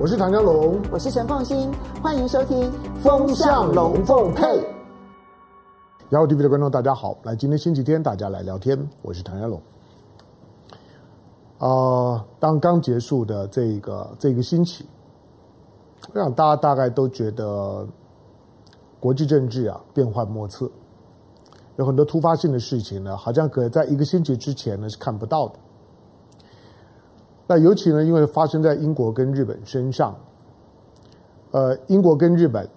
我是唐江龙，我是陈凤新，欢迎收听《风向龙凤配》。雅虎 TV 的观众大家好，来，今天星期天，大家来聊天，我是唐江龙。啊、呃，当刚结束的这个这个星期，我想大家大概都觉得国际政治啊变幻莫测，有很多突发性的事情呢，好像可在一个星期之前呢是看不到的。那尤其呢，因为发生在英国跟日本身上，呃，英国跟日本，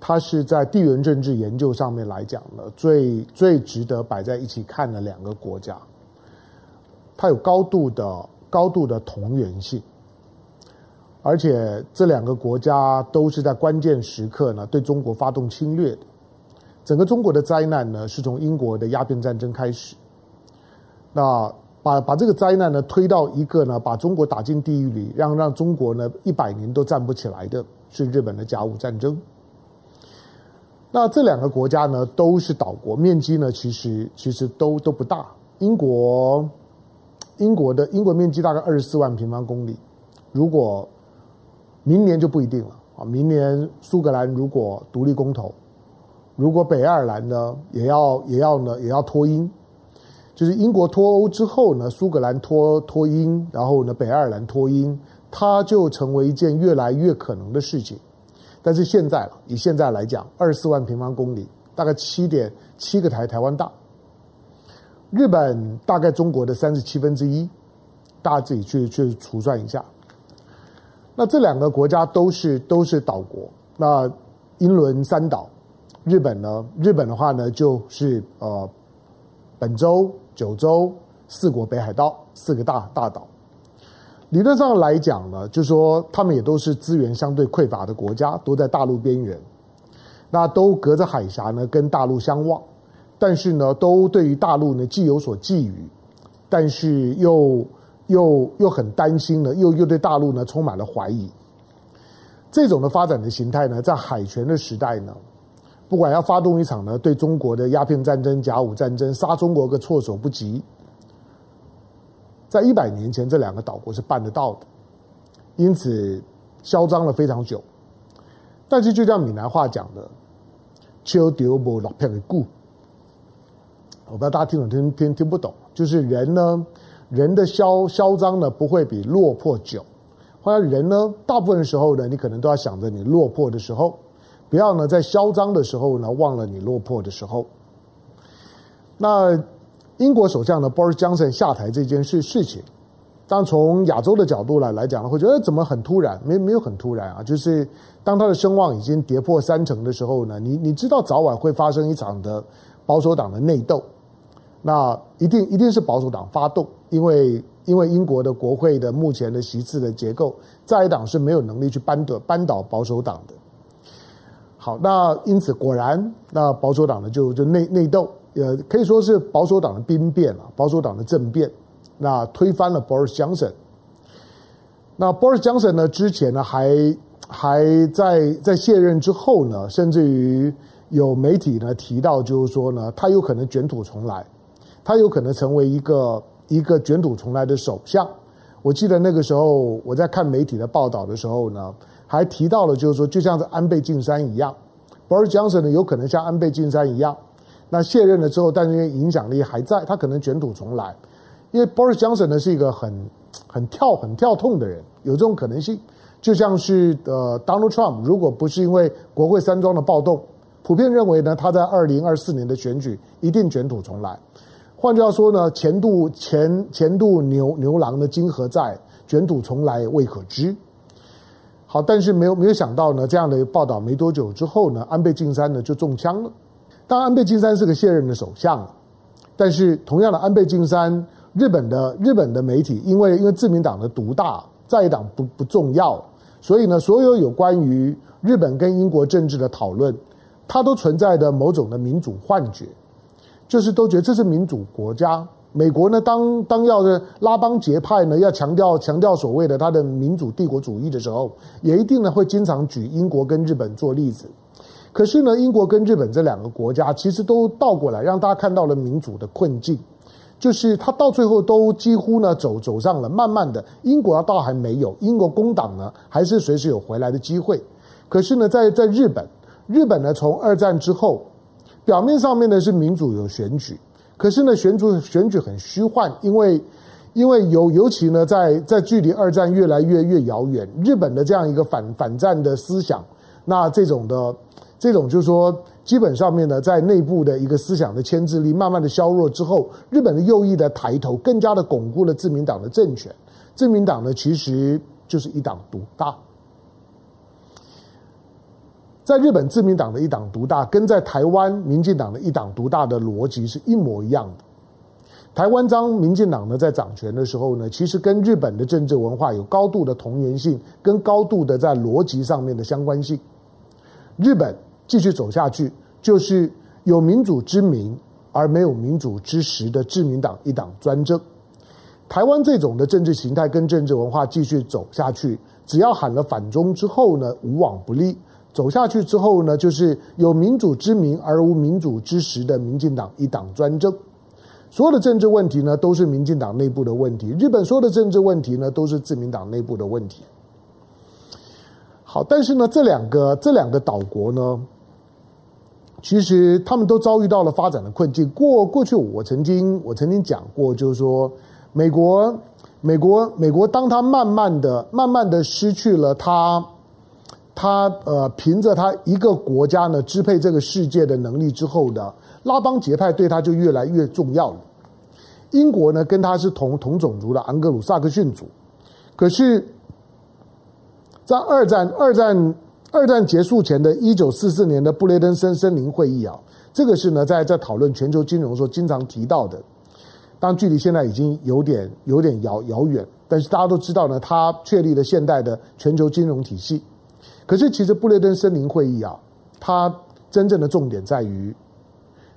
它是在地缘政治研究上面来讲呢，最最值得摆在一起看的两个国家，它有高度的高度的同源性，而且这两个国家都是在关键时刻呢对中国发动侵略的，整个中国的灾难呢是从英国的鸦片战争开始，那。把把这个灾难呢推到一个呢，把中国打进地狱里，让让中国呢一百年都站不起来的，是日本的甲午战争。那这两个国家呢都是岛国，面积呢其实其实都都不大。英国英国的英国面积大概二十四万平方公里，如果明年就不一定了啊，明年苏格兰如果独立公投，如果北爱尔兰呢也要也要呢也要脱英。就是英国脱欧之后呢，苏格兰脱脱英，然后呢，北爱尔兰脱英，它就成为一件越来越可能的事情。但是现在了，以现在来讲，二十四万平方公里，大概七点七个台台湾大，日本大概中国的三十七分之一，大家自己去去除算一下。那这两个国家都是都是岛国，那英伦三岛，日本呢？日本的话呢，就是呃，本州。九州、四国北海道四个大大岛，理论上来讲呢，就说他们也都是资源相对匮乏的国家，都在大陆边缘，那都隔着海峡呢，跟大陆相望，但是呢，都对于大陆呢既有所觊觎，但是又又又很担心呢，又又对大陆呢充满了怀疑。这种的发展的形态呢，在海权的时代呢。不管要发动一场呢，对中国的鸦片战争、甲午战争，杀中国个措手不及，在一百年前，这两个岛国是办得到的，因此嚣张了非常久。但是，就像闽南话讲的，“秋丢不落片的故”，我不知道大家听懂听听听不懂，就是人呢，人的嚣嚣张呢，不会比落魄久。后来人呢，大部分时候呢，你可能都要想着你落魄的时候。不要呢，在嚣张的时候呢，忘了你落魄的时候。那英国首相呢，Boris Johnson 下台这件事事情，当从亚洲的角度来来讲呢，会觉得怎么很突然？没没有很突然啊，就是当他的声望已经跌破三成的时候呢，你你知道早晚会发生一场的保守党的内斗，那一定一定是保守党发动，因为因为英国的国会的目前的席次的结构，在野党是没有能力去扳倒扳倒保守党的。好，那因此果然，那保守党呢就就内内斗，呃，可以说是保守党的兵变了，保守党的政变，那推翻了 Boris Johnson。那 Boris Johnson 呢，之前呢还还在在卸任之后呢，甚至于有媒体呢提到，就是说呢，他有可能卷土重来，他有可能成为一个一个卷土重来的首相。我记得那个时候我在看媒体的报道的时候呢。还提到了，就是说，就像是安倍晋三一样，Boris Johnson 呢，有可能像安倍晋三一样，那卸任了之后，但是因为影响力还在，他可能卷土重来。因为 Boris Johnson 呢是一个很很跳、很跳痛的人，有这种可能性。就像是呃，Donald Trump，如果不是因为国会山庄的暴动，普遍认为呢，他在二零二四年的选举一定卷土重来。换句话说呢，前度前前度牛牛郎的今何在，卷土重来未可知。好，但是没有没有想到呢，这样的报道没多久之后呢，安倍晋三呢就中枪了。当然，安倍晋三是个卸任的首相，但是同样的，安倍晋三，日本的日本的媒体因为因为自民党的独大，在党不不重要，所以呢，所有有关于日本跟英国政治的讨论，它都存在的某种的民主幻觉，就是都觉得这是民主国家。美国呢，当当要的拉帮结派呢，要强调强调所谓的他的民主帝国主义的时候，也一定呢会经常举英国跟日本做例子。可是呢，英国跟日本这两个国家其实都倒过来让大家看到了民主的困境，就是他到最后都几乎呢走走上了，慢慢的，英国倒还没有，英国工党呢还是随时有回来的机会。可是呢，在在日本，日本呢从二战之后，表面上面呢是民主有选举，可是呢选举选举很虚幻，因为因为尤尤其呢在在距离二战越来越越遥远，日本的这样一个反反战的思想，那这种的这种就是说。基本上面呢，在内部的一个思想的牵制力慢慢的削弱之后，日本的右翼的抬头，更加的巩固了自民党的政权。自民党呢，其实就是一党独大。在日本，自民党的一党独大，跟在台湾民进党的一党独大的逻辑是一模一样的。台湾当民进党呢在掌权的时候呢，其实跟日本的政治文化有高度的同源性，跟高度的在逻辑上面的相关性。日本。继续走下去，就是有民主之名而没有民主之实的自民党一党专政。台湾这种的政治形态跟政治文化继续走下去，只要喊了反中之后呢，无往不利。走下去之后呢，就是有民主之名而无民主之实的民进党一党专政。所有的政治问题呢，都是民进党内部的问题；日本所有的政治问题呢，都是自民党内部的问题。好，但是呢，这两个这两个岛国呢，其实他们都遭遇到了发展的困境。过过去，我曾经我曾经讲过，就是说，美国美国美国，当他慢慢的慢慢的失去了他他呃凭着他一个国家呢支配这个世界的能力之后呢，拉帮结派对他就越来越重要了。英国呢跟他是同同种族的盎格鲁撒克逊族，可是。在二战二战二战结束前的一九四四年的布雷顿森森林会议啊，这个是呢在在讨论全球金融的时候经常提到的。当距离现在已经有点有点遥遥远，但是大家都知道呢，它确立了现代的全球金融体系。可是其实布雷顿森林会议啊，它真正的重点在于，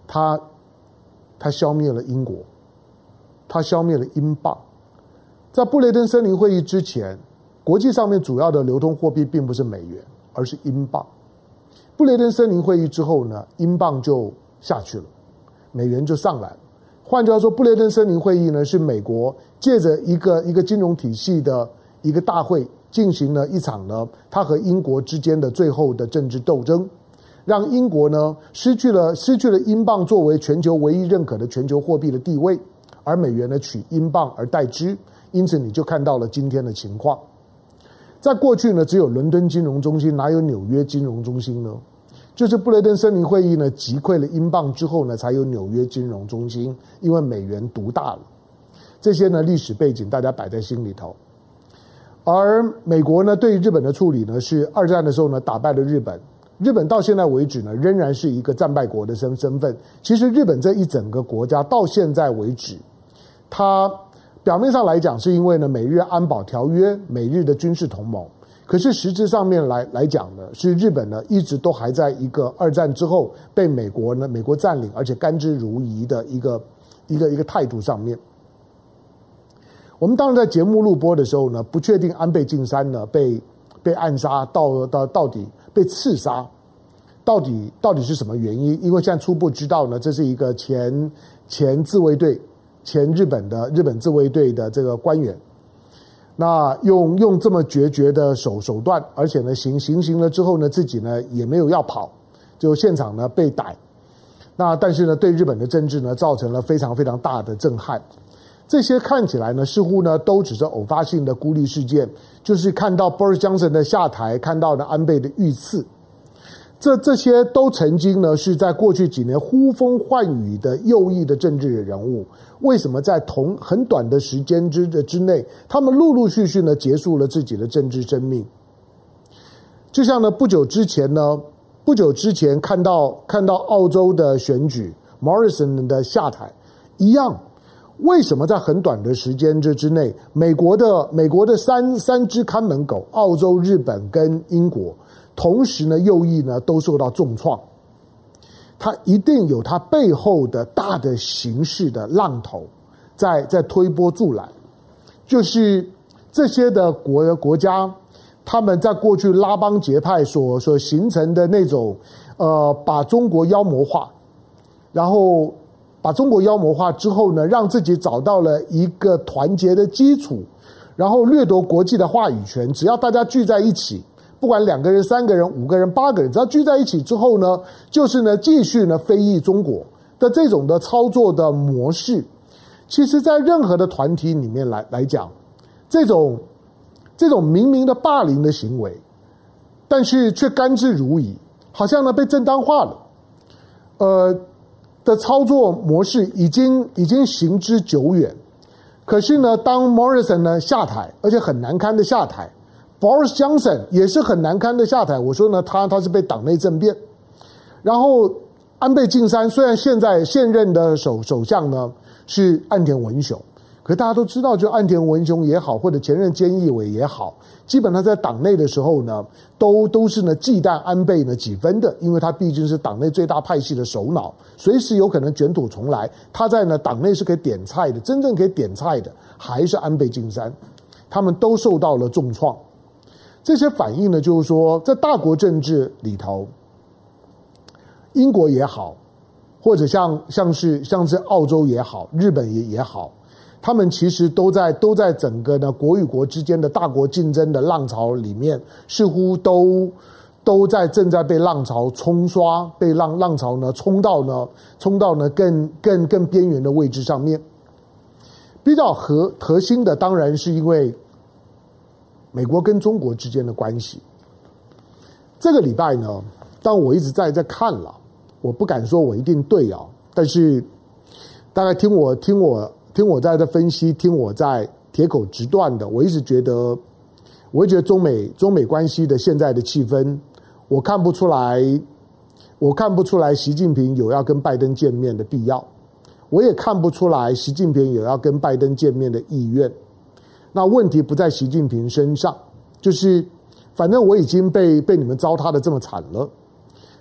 它它消灭了英国，它消灭了英镑。在布雷顿森林会议之前。国际上面主要的流通货币并不是美元，而是英镑。布雷顿森林会议之后呢，英镑就下去了，美元就上来了。换句话说，布雷顿森林会议呢，是美国借着一个一个金融体系的一个大会，进行了一场呢，他和英国之间的最后的政治斗争，让英国呢失去了失去了英镑作为全球唯一认可的全球货币的地位，而美元呢取英镑而代之，因此你就看到了今天的情况。在过去呢，只有伦敦金融中心，哪有纽约金融中心呢？就是布雷顿森林会议呢击溃了英镑之后呢，才有纽约金融中心，因为美元独大了。这些呢历史背景大家摆在心里头。而美国呢对于日本的处理呢，是二战的时候呢打败了日本，日本到现在为止呢仍然是一个战败国的身身份。其实日本这一整个国家到现在为止，它。表面上来讲，是因为呢，美日安保条约、美日的军事同盟。可是实质上面来来讲呢，是日本呢一直都还在一个二战之后被美国呢美国占领，而且甘之如饴的一个一个一个态度上面。我们当然在节目录播的时候呢，不确定安倍晋三呢被被暗杀到到到底被刺杀，到底到底是什么原因？因为现在初步知道呢，这是一个前前自卫队。前日本的日本自卫队的这个官员，那用用这么决绝的手手段，而且呢行行刑了之后呢，自己呢也没有要跑，就现场呢被逮。那但是呢，对日本的政治呢造成了非常非常大的震撼。这些看起来呢似乎呢都只是偶发性的孤立事件，就是看到 Boris Johnson 的下台，看到呢安倍的遇刺。这这些都曾经呢是在过去几年呼风唤雨的右翼的政治人物，为什么在同很短的时间之的之内，他们陆陆续续呢结束了自己的政治生命？就像呢不久之前呢，不久之前看到看到澳洲的选举，Morrison 的下台一样，为什么在很短的时间之之内，美国的美国的三三只看门狗，澳洲、日本跟英国。同时呢，右翼呢都受到重创，它一定有它背后的大的形势的浪头在在推波助澜，就是这些的国国家，他们在过去拉帮结派所所形成的那种呃，把中国妖魔化，然后把中国妖魔化之后呢，让自己找到了一个团结的基础，然后掠夺国际的话语权。只要大家聚在一起，不管两个人、三个人、五个人、八个人，只要聚在一起之后呢，就是呢继续呢非议中国的这种的操作的模式。其实，在任何的团体里面来来讲，这种这种明明的霸凌的行为，但是却甘之如饴，好像呢被正当化了，呃。的操作模式已经已经行之久远，可是呢，当 Morrison 呢下台，而且很难堪的下台，Boris Johnson 也是很难堪的下台。我说呢，他他是被党内政变，然后安倍晋三虽然现在现任的首首相呢是岸田文雄。可大家都知道，就岸田文雄也好，或者前任菅义伟也好，基本上在党内的时候呢，都都是呢忌惮安倍呢几分的，因为他毕竟是党内最大派系的首脑，随时有可能卷土重来。他在呢党内是可以点菜的，真正可以点菜的还是安倍晋三，他们都受到了重创。这些反应呢，就是说在大国政治里头，英国也好，或者像像是像是澳洲也好，日本也也好。他们其实都在都在整个呢国与国之间的大国竞争的浪潮里面，似乎都都在正在被浪潮冲刷，被浪浪潮呢冲到呢冲到呢更更更边缘的位置上面。比较核核心的当然是因为美国跟中国之间的关系。这个礼拜呢，当我一直在在看了，我不敢说我一定对啊，但是大概听我听我。听我在这分析，听我在铁口直断的，我一直觉得，我一直觉得中美中美关系的现在的气氛，我看不出来，我看不出来习近平有要跟拜登见面的必要，我也看不出来习近平有要跟拜登见面的意愿。那问题不在习近平身上，就是反正我已经被被你们糟蹋的这么惨了。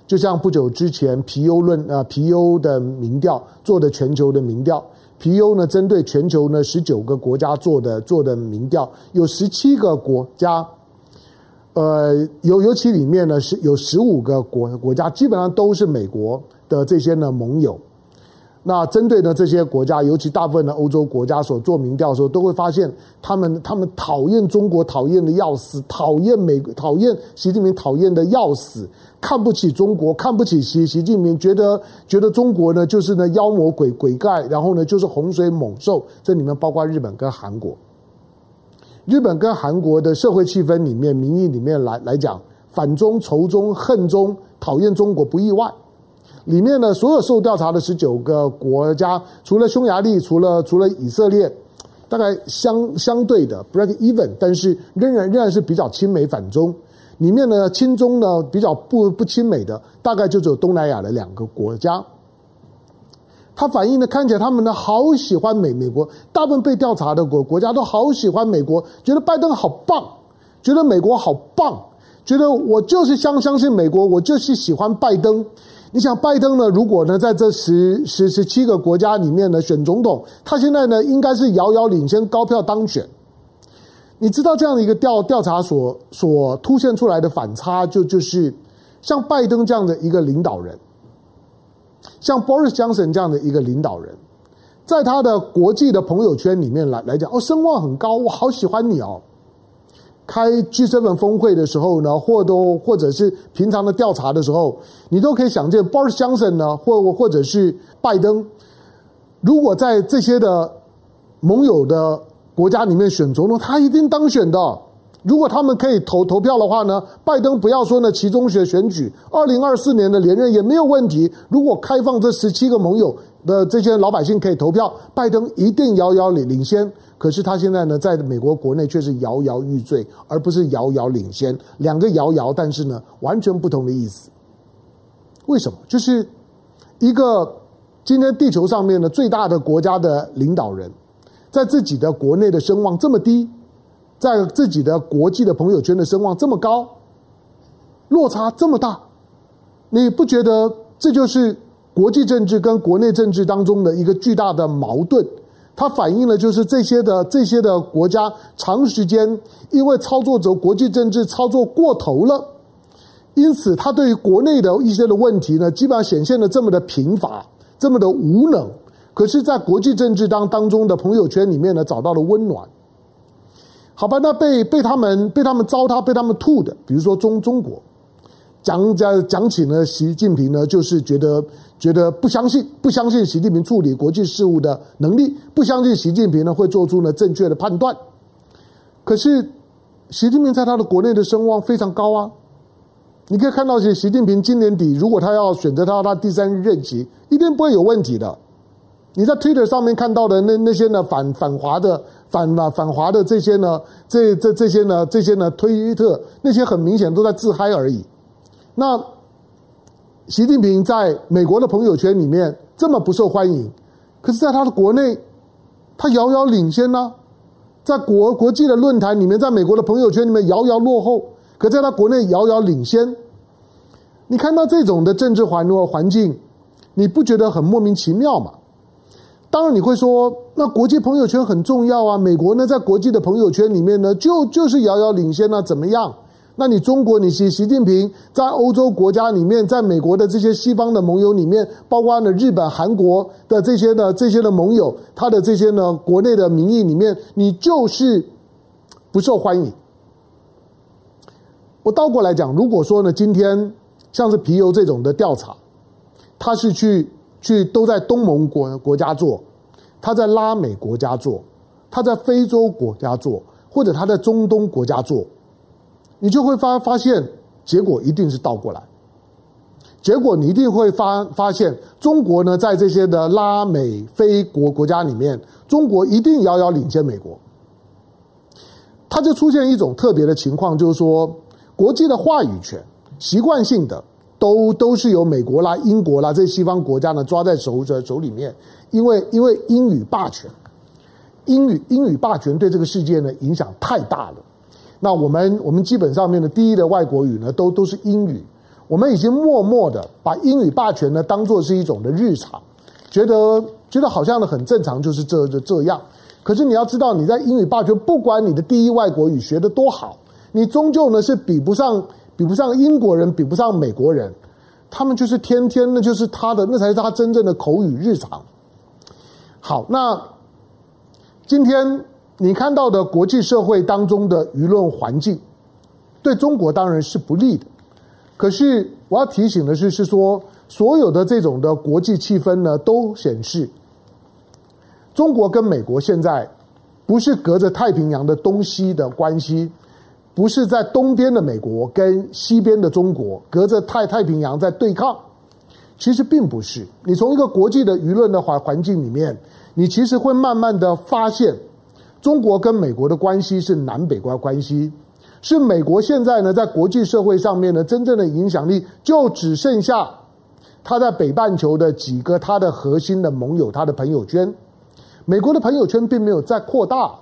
就像不久之前皮尤论啊皮尤的民调做的全球的民调。皮尤呢，针对全球呢十九个国家做的做的民调，有十七个国家，呃，尤尤其里面呢是有十五个国国家，基本上都是美国的这些呢盟友。那针对呢这些国家，尤其大部分的欧洲国家所做民调的时候，都会发现他们他们讨厌中国，讨厌的要死，讨厌美，讨厌习近平，讨厌的要死，看不起中国，看不起习习近平，觉得觉得中国呢就是呢妖魔鬼鬼怪，然后呢就是洪水猛兽。这里面包括日本跟韩国，日本跟韩国的社会气氛里面，民意里面来来讲，反中、仇中、恨中、讨厌中国不意外。里面呢，所有受调查的十九个国家，除了匈牙利，除了除了以色列，大概相相对的 break even，但是仍然仍然是比较亲美反中。里面呢，亲中呢比较不不亲美的，大概就只有东南亚的两个国家。它反映呢看起来他们呢好喜欢美美国，大部分被调查的国国家都好喜欢美国，觉得拜登好棒，觉得美国好棒，觉得我就是相相信美国，我就是喜欢拜登。你想拜登呢？如果呢，在这十十十七个国家里面呢，选总统，他现在呢，应该是遥遥领先，高票当选。你知道这样的一个调调查所所凸现出来的反差，就就是像拜登这样的一个领导人，像 Boris Johnson 这样的一个领导人，在他的国际的朋友圈里面来来讲，哦，声望很高，我好喜欢你哦。开 G7 峰会的时候呢，或都或者是平常的调查的时候，你都可以想见，Boris Johnson 呢，或或者是拜登，如果在这些的盟友的国家里面选总统，他一定当选的。如果他们可以投投票的话呢，拜登不要说呢，其中选选举，二零二四年的连任也没有问题。如果开放这十七个盟友的这些老百姓可以投票，拜登一定遥遥领领先。可是他现在呢，在美国国内却是摇摇欲坠，而不是遥遥领先。两个遥遥，但是呢，完全不同的意思。为什么？就是一个今天地球上面的最大的国家的领导人，在自己的国内的声望这么低。在自己的国际的朋友圈的声望这么高，落差这么大，你不觉得这就是国际政治跟国内政治当中的一个巨大的矛盾？它反映了就是这些的这些的国家长时间因为操作着国际政治操作过头了，因此他对于国内的一些的问题呢，基本上显现的这么的贫乏，这么的无能。可是，在国际政治当当中的朋友圈里面呢，找到了温暖。好吧，那被被他们被他们糟蹋、被他们吐的，比如说中中国，讲讲讲起呢，习近平呢，就是觉得觉得不相信，不相信习近平处理国际事务的能力，不相信习近平呢会做出呢正确的判断。可是，习近平在他的国内的声望非常高啊。你可以看到，习习近平今年底如果他要选择他他第三任期，一定不会有问题的。你在 Twitter 上面看到的那那些呢反反华的反啊反华的这些呢这这这些呢这些呢推特那些很明显都在自嗨而已。那习近平在美国的朋友圈里面这么不受欢迎，可是在他的国内他遥遥领先呢、在国国际的论坛里面，在美国的朋友圈里面遥遥落后，可在他国内遥遥领先。你看到这种的政治环环境，你不觉得很莫名其妙吗？当然你会说，那国际朋友圈很重要啊。美国呢，在国际的朋友圈里面呢，就就是遥遥领先啊，怎么样？那你中国，你习习近平在欧洲国家里面，在美国的这些西方的盟友里面，包括呢日本、韩国的这些呢这些的盟友，他的这些呢国内的民意里面，你就是不受欢迎。我倒过来讲，如果说呢，今天像是皮尤这种的调查，他是去。去都在东盟国国家做，他在拉美国家做，他在非洲国家做，或者他在中东国家做，你就会发发现结果一定是倒过来。结果你一定会发发现，中国呢在这些的拉美非国国家里面，中国一定遥遥领先美国。它就出现一种特别的情况，就是说国际的话语权习惯性的。都都是由美国啦、英国啦这些西方国家呢抓在手手手里面，因为因为英语霸权，英语英语霸权对这个世界呢影响太大了。那我们我们基本上面的第一的外国语呢都都是英语，我们已经默默的把英语霸权呢当做是一种的日常，觉得觉得好像呢很正常，就是这这这样。可是你要知道，你在英语霸权，不管你的第一外国语学得多好，你终究呢是比不上。比不上英国人，比不上美国人，他们就是天天那就是他的，那才是他真正的口语日常。好，那今天你看到的国际社会当中的舆论环境，对中国当然是不利的。可是我要提醒的是，是说所有的这种的国际气氛呢，都显示中国跟美国现在不是隔着太平洋的东西的关系。不是在东边的美国跟西边的中国隔着太太平洋在对抗，其实并不是。你从一个国际的舆论的环环境里面，你其实会慢慢的发现，中国跟美国的关系是南北关关系，是美国现在呢在国际社会上面的真正的影响力就只剩下他在北半球的几个他的核心的盟友，他的朋友圈，美国的朋友圈并没有再扩大，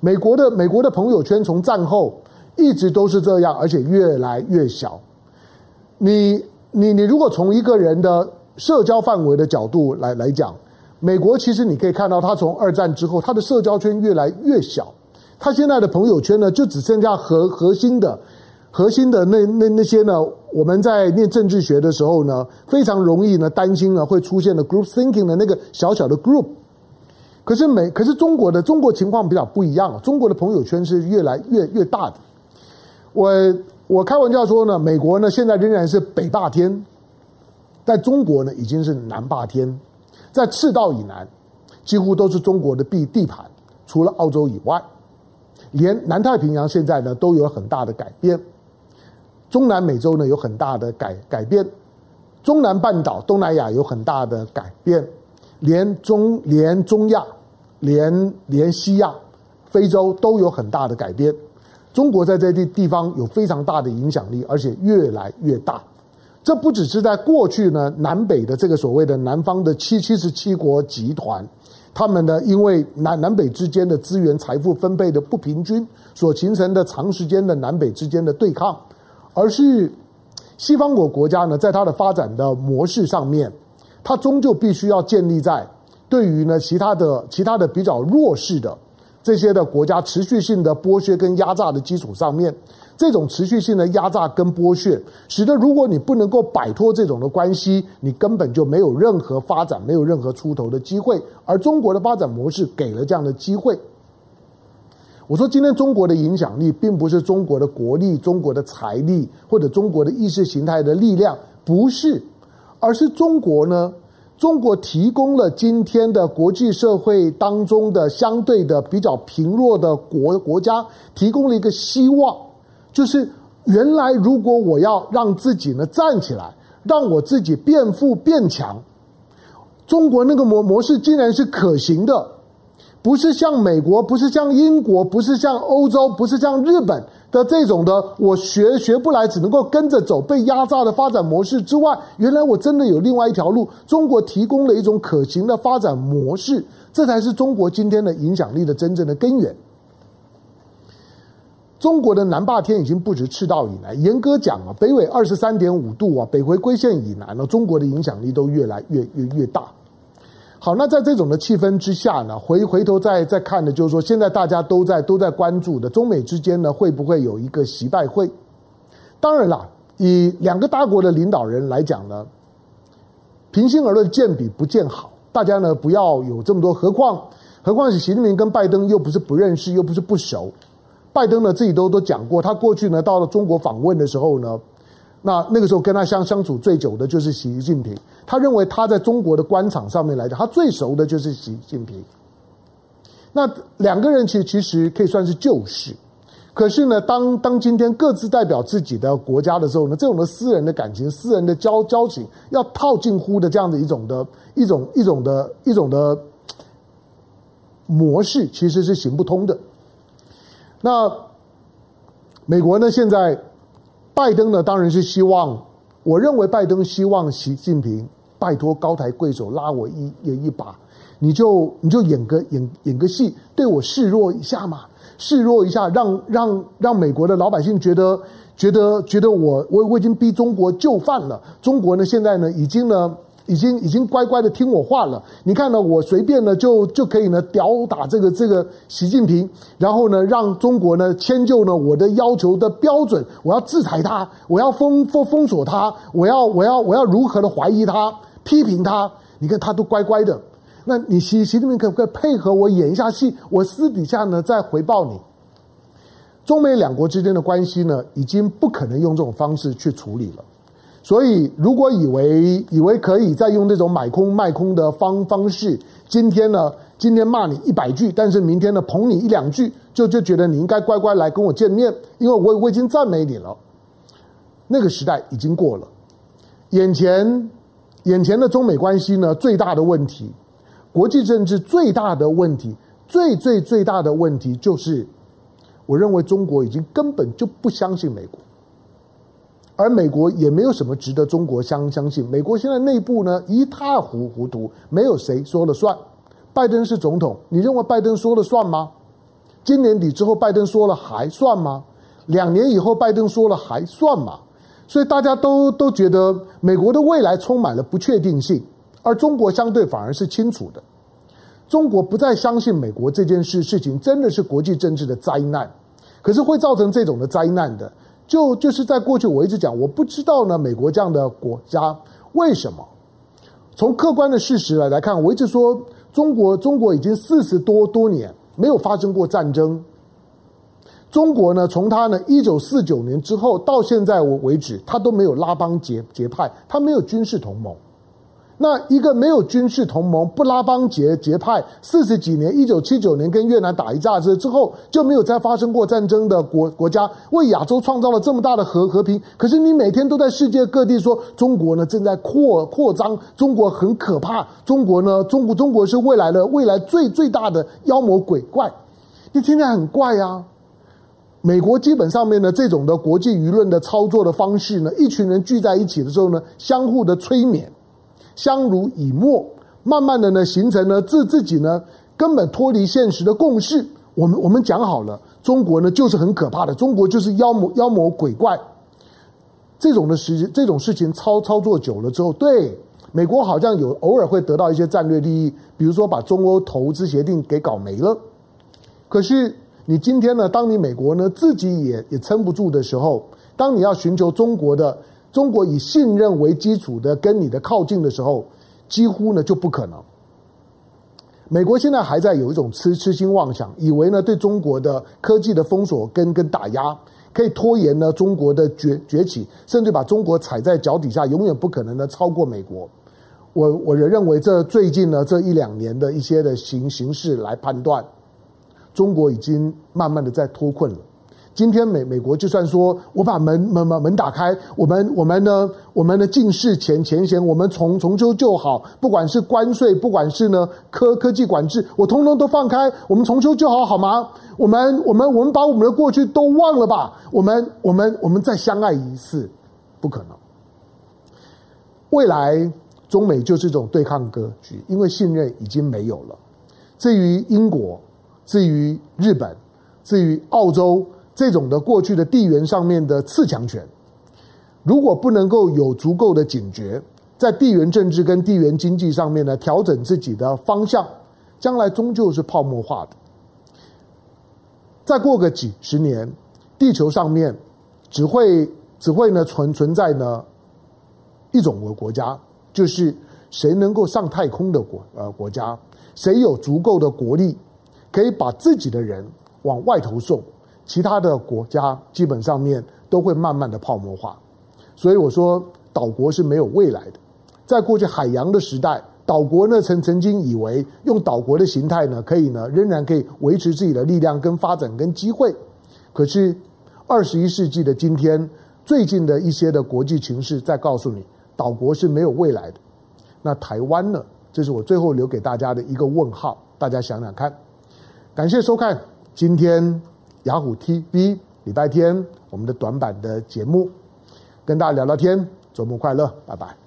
美国的美国的朋友圈从战后。一直都是这样，而且越来越小。你你你，如果从一个人的社交范围的角度来来讲，美国其实你可以看到，他从二战之后，他的社交圈越来越小。他现在的朋友圈呢，就只剩下核核心的、核心的那那那些呢。我们在念政治学的时候呢，非常容易呢担心呢会出现的 group thinking 的那个小小的 group。可是美，可是中国的中国情况比较不一样，中国的朋友圈是越来越越大的。我我开玩笑说呢，美国呢现在仍然是北霸天，在中国呢已经是南霸天，在赤道以南几乎都是中国的地地盘，除了澳洲以外，连南太平洋现在呢都有很大的改变，中南美洲呢有很大的改改变，中南半岛东南亚有很大的改变，连中连中亚，连连西亚、非洲都有很大的改变。中国在这地地方有非常大的影响力，而且越来越大。这不只是在过去呢，南北的这个所谓的南方的七七十七国集团，他们呢因为南南北之间的资源财富分配的不平均所形成的长时间的南北之间的对抗，而是西方国国家呢在它的发展的模式上面，它终究必须要建立在对于呢其他的其他的比较弱势的。这些的国家持续性的剥削跟压榨的基础上面，这种持续性的压榨跟剥削，使得如果你不能够摆脱这种的关系，你根本就没有任何发展，没有任何出头的机会。而中国的发展模式给了这样的机会。我说，今天中国的影响力，并不是中国的国力、中国的财力或者中国的意识形态的力量，不是，而是中国呢？中国提供了今天的国际社会当中的相对的比较贫弱的国国家，提供了一个希望，就是原来如果我要让自己呢站起来，让我自己变富变强，中国那个模模式竟然是可行的。不是像美国，不是像英国，不是像欧洲，不是像日本的这种的，我学学不来，只能够跟着走，被压榨的发展模式之外，原来我真的有另外一条路。中国提供了一种可行的发展模式，这才是中国今天的影响力的真正的根源。中国的南霸天已经不止赤道以南，严格讲啊，北纬二十三点五度啊，北回归线以南呢，中国的影响力都越来越越越大。好，那在这种的气氛之下呢，回回头再再看的，就是说，现在大家都在都在关注的中美之间呢，会不会有一个习拜会？当然啦，以两个大国的领导人来讲呢，平心而论，见比不见好。大家呢不要有这么多，何况何况是习近平跟拜登又不是不认识，又不是不熟。拜登呢自己都都讲过，他过去呢到了中国访问的时候呢。那那个时候跟他相相处最久的就是习近平，他认为他在中国的官场上面来讲，他最熟的就是习近平。那两个人其实其实可以算是旧识，可是呢，当当今天各自代表自己的国家的时候呢，这种的私人的感情、私人的交交情，要套近乎的这样的一种的一种一种的一种的模式，其实是行不通的。那美国呢，现在。拜登呢，当然是希望，我认为拜登希望习近平拜托高抬贵手，拉我一一一把，你就你就演个演演个戏，对我示弱一下嘛，示弱一下，让让让美国的老百姓觉得觉得觉得我我我已经逼中国就范了，中国呢现在呢已经呢。已经已经乖乖的听我话了。你看呢，我随便呢就就可以呢吊打这个这个习近平，然后呢让中国呢迁就呢我的要求的标准。我要制裁他，我要封封封锁他，我要我要我要如何的怀疑他、批评他？你看他都乖乖的。那你习习近平可不可以配合我演一下戏？我私底下呢再回报你。中美两国之间的关系呢，已经不可能用这种方式去处理了。所以，如果以为以为可以再用这种买空卖空的方方式，今天呢，今天骂你一百句，但是明天呢捧你一两句，就就觉得你应该乖乖来跟我见面，因为我我已经赞美你了。那个时代已经过了，眼前眼前的中美关系呢，最大的问题，国际政治最大的问题，最最最大的问题就是，我认为中国已经根本就不相信美国。而美国也没有什么值得中国相相信。美国现在内部呢一塌糊糊涂，没有谁说了算。拜登是总统，你认为拜登说了算吗？今年底之后拜登说了还算吗？两年以后拜登说了还算吗？所以大家都都觉得美国的未来充满了不确定性，而中国相对反而是清楚的。中国不再相信美国这件事事情真的是国际政治的灾难，可是会造成这种的灾难的。就就是在过去，我一直讲，我不知道呢，美国这样的国家为什么？从客观的事实来来看，我一直说，中国中国已经四十多多年没有发生过战争。中国呢，从他呢一九四九年之后到现在为止，他都没有拉帮结结派，他没有军事同盟。那一个没有军事同盟、不拉帮结结派，四十几年，一九七九年跟越南打一架之之后，就没有再发生过战争的国国家，为亚洲创造了这么大的和和平。可是你每天都在世界各地说中国呢正在扩扩张，中国很可怕，中国呢中国中国是未来的未来最最大的妖魔鬼怪，你听起来很怪啊。美国基本上面的这种的国际舆论的操作的方式呢，一群人聚在一起的时候呢，相互的催眠。相濡以沫，慢慢的呢，形成了自自己呢根本脱离现实的共识。我们我们讲好了，中国呢就是很可怕的，中国就是妖魔妖魔鬼怪。这种的事这种事情操操作久了之后，对美国好像有偶尔会得到一些战略利益，比如说把中欧投资协定给搞没了。可是你今天呢，当你美国呢自己也也撑不住的时候，当你要寻求中国的中国以信任为基础的跟你的靠近的时候，几乎呢就不可能。美国现在还在有一种痴痴心妄想，以为呢对中国的科技的封锁跟跟打压，可以拖延呢中国的崛崛起，甚至把中国踩在脚底下，永远不可能呢超过美国。我我仍认为，这最近呢这一两年的一些的形形势来判断，中国已经慢慢的在脱困了。今天美美国就算说我把门门门门打开，我们我们呢我们的尽释前前嫌，我们重重修旧好，不管是关税，不管是呢科科技管制，我通通都放开，我们重修就好好吗？我们我们我们把我们的过去都忘了吧？我们我们我们再相爱一次，不可能。未来中美就是一种对抗格局，因为信任已经没有了。至于英国，至于日本，至于澳洲。这种的过去的地缘上面的次强权，如果不能够有足够的警觉，在地缘政治跟地缘经济上面呢调整自己的方向，将来终究是泡沫化的。再过个几十年，地球上面只会只会呢存存在呢一种国国家，就是谁能够上太空的国呃国家，谁有足够的国力，可以把自己的人往外头送。其他的国家基本上面都会慢慢的泡沫化，所以我说岛国是没有未来的。在过去海洋的时代，岛国呢曾曾经以为用岛国的形态呢可以呢仍然可以维持自己的力量跟发展跟机会。可是二十一世纪的今天，最近的一些的国际情势在告诉你，岛国是没有未来的。那台湾呢？这是我最后留给大家的一个问号，大家想想看。感谢收看今天。雅虎 TV 礼拜天我们的短板的节目，跟大家聊聊天，周末快乐，拜拜。